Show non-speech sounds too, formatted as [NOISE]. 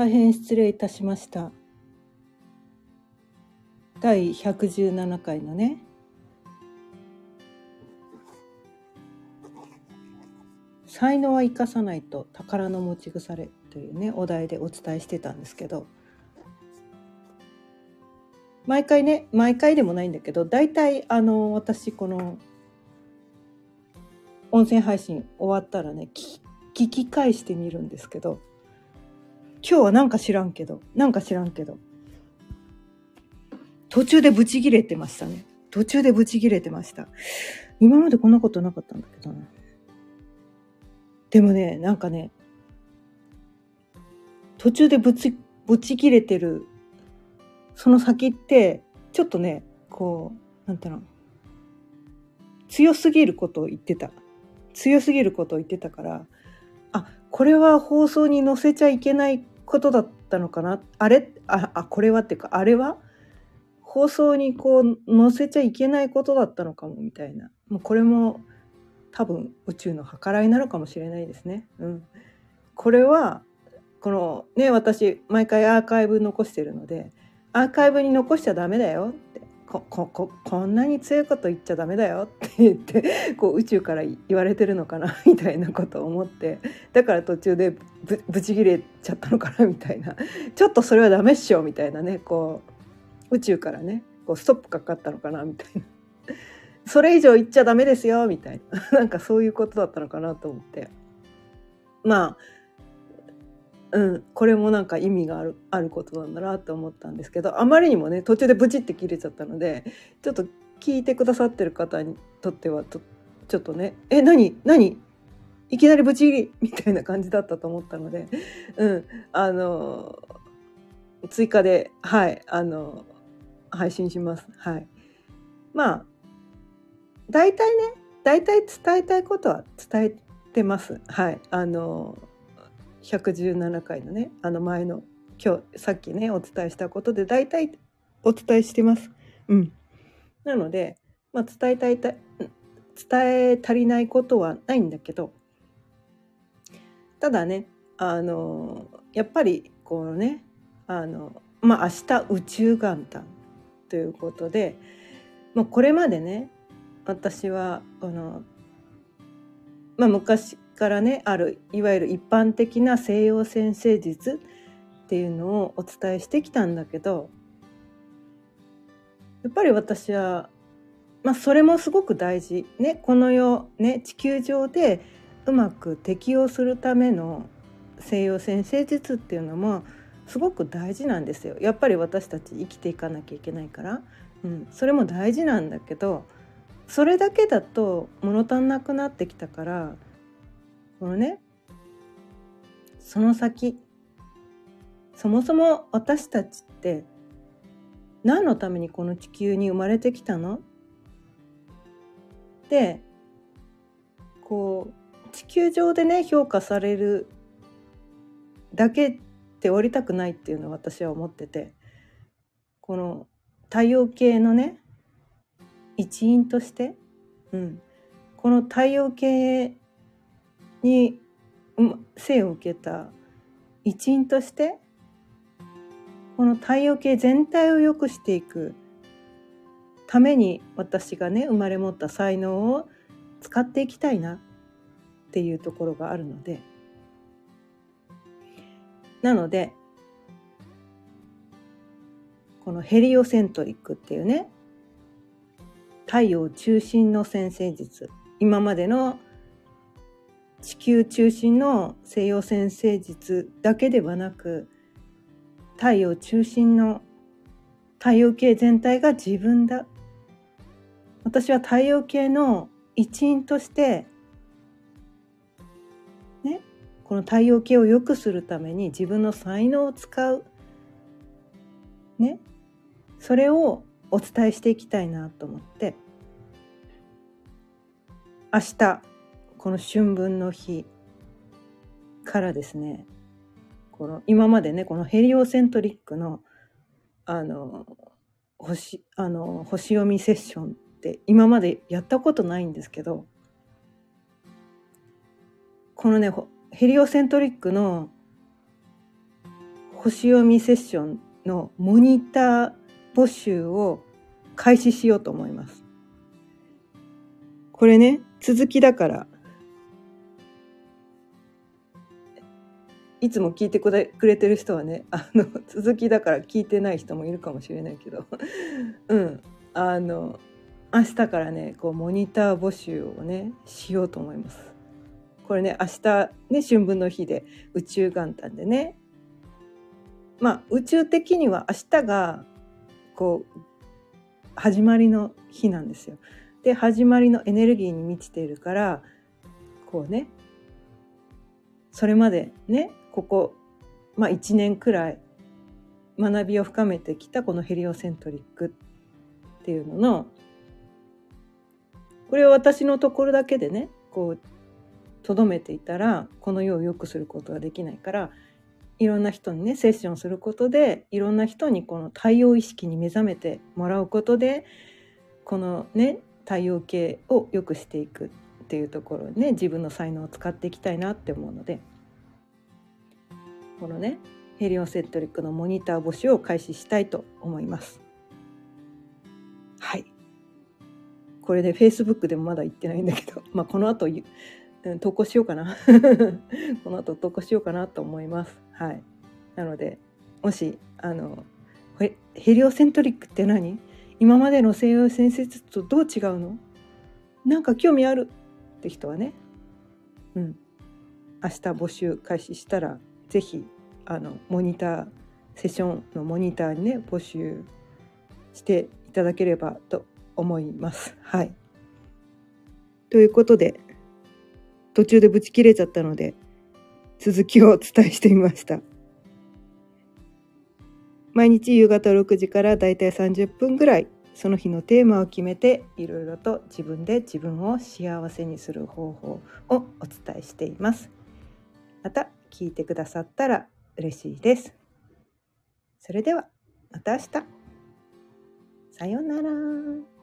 大変失礼いたしました。第117回のね。才能は生かさないと宝の持ち腐れというねお題でお伝えしてたんですけど。毎回ね毎回でもないんだけど大体あの私この音声配信終わったらね聞き返してみるんですけど。今日はなんか知らんけどなんか知らんけど。途中でブチギレてましたね。途中でブチギレてました。今までこんなことなかったんだけどな。でもねなんかね途中でぶちぶち切れてるその先ってちょっとねこうなんていうの？強すぎることを言ってた。強すぎることを言ってたからあこれは放送に載せちゃいけないことだったのかな？あれ？ああこれはっていうかあれは？放送にこう載せちゃいけないことだったのかもみたいな。もうこれも多分宇宙の計らいなのかもしれないですね。うん、これはこのね私毎回アーカイブ残してるのでアーカイブに残しちゃダメだよって。ここここんなに強いこと言っちゃダメだよって言って [LAUGHS] こう宇宙から言われてるのかな [LAUGHS] みたいなことを思って。だから途中でぶぶち切れちゃったのかなみたいな。[LAUGHS] ちょっとそれはダメっしょみたいなねこう宇宙からねこうストップかかったのかなみたいな。それ以上言っちゃダメですよみたいな。なんかそういうことだったのかなと思って。まあうん、これもなんか意味があるあることなんだなと思ったんですけどあまりにもね途中でブチって切れちゃったのでちょっと聞いてくださってる方にとってはとちょっとね「え何？何？いきなりブチ切り!」みたいな感じだったと思ったので、うん、あの追加ではいあの配信します。はい、まあ大体ね大体伝えたいことは伝えてます。はいあの117回のねあの前の今日さっきねお伝えしたことで大体お伝えしてます。うん、なので、まあ、伝えたいた伝え足りないことはないんだけどただねあのやっぱりこのねあのまあ明日宇宙元旦ということで、まあ、これまでね私はあの、まあ、昔からねあるいわゆる一般的な西洋先生術っていうのをお伝えしてきたんだけどやっぱり私はまあそれもすごく大事。ねこの世ね地球上でうまく適応するための西洋先生術っていうのもすごく大事なんですよ。やっぱり私たち生きていかなきゃいけないから、うん、それも大事なんだけどそれだけだと物足んなくなってきたからこのねその先そもそも私たちって何のためにこの地球に生まれてきたの？でこう地球上でね評価されるだけで降りたくないっていうのは私は思っててこの太陽系のね一員として、うん、この太陽系に生を受けた一員としてこの太陽系全体を良くしていくために私がね生まれ持った才能を使っていきたいなっていうところがあるので。なのでこのヘリオセントリックっていうね太陽中心の先生術今までの地球中心の西洋先生術だけではなく太陽中心の太陽系全体が自分だ。私は太陽系の一員としてねこの太陽系を良くするために自分の才能を使う。ね。それをお伝えしていきたいなと思って。明日。この春分の日からですねこの今までねこのヘリオセントリックのあの星あの星読みセッションって今までやったことないんですけどこのねヘリオセントリックの星読みセッションのモニター募集を開始しようと思います。これね、続きだから、いつも聞いてくれてる人はね、[LAUGHS] あの、続きだから聞いてない人もいるかもしれないけど、[LAUGHS] うん、あの、明日からね、こう、モニター募集をね、しようと思います。これね、明日ね、春分の日で宇宙元旦でね、まあ、宇宙的には明日が、こう、始まりの日なんですよ。で、始まりのエネルギーに満ちているから、こうね、それまでね、ここ、まあ、1年くらい学びを深めてきたこのヘリオセントリックっていうののこれは私のところだけでねこうとどめていたらこの世を良くすることができないからいろんな人にねセッションすることでいろんな人にこの太陽意識に目覚めてもらうことでこのね太陽系を良くしていくっていうところにね自分の才能を使っていきたいなって思うので。このねヘリオセントリックのモニター募集を開始したいと思います。はい。これで Facebook でもまだ言ってないんだけど、[LAUGHS] まあ、この後投稿しようかな。[LAUGHS] この後投稿しようかなと思います。はい。なので、もし、あの、ヘリオセントリックって何？今までの西洋先生とどう違うの？なんか興味あるって人はね、うん。明日募集開始したらぜひあのモニターセッションのモニターにね募集していただければと思います。はい。ということで途中でブチ切れちゃったので続きをお伝えしてみました。毎日夕方6時からだいたい30分ぐらいその日のテーマを決めていろいろと自分で自分を幸せにする方法をお伝えしています。また聞いてくださったら嬉しいです。それではまた明日。さようなら。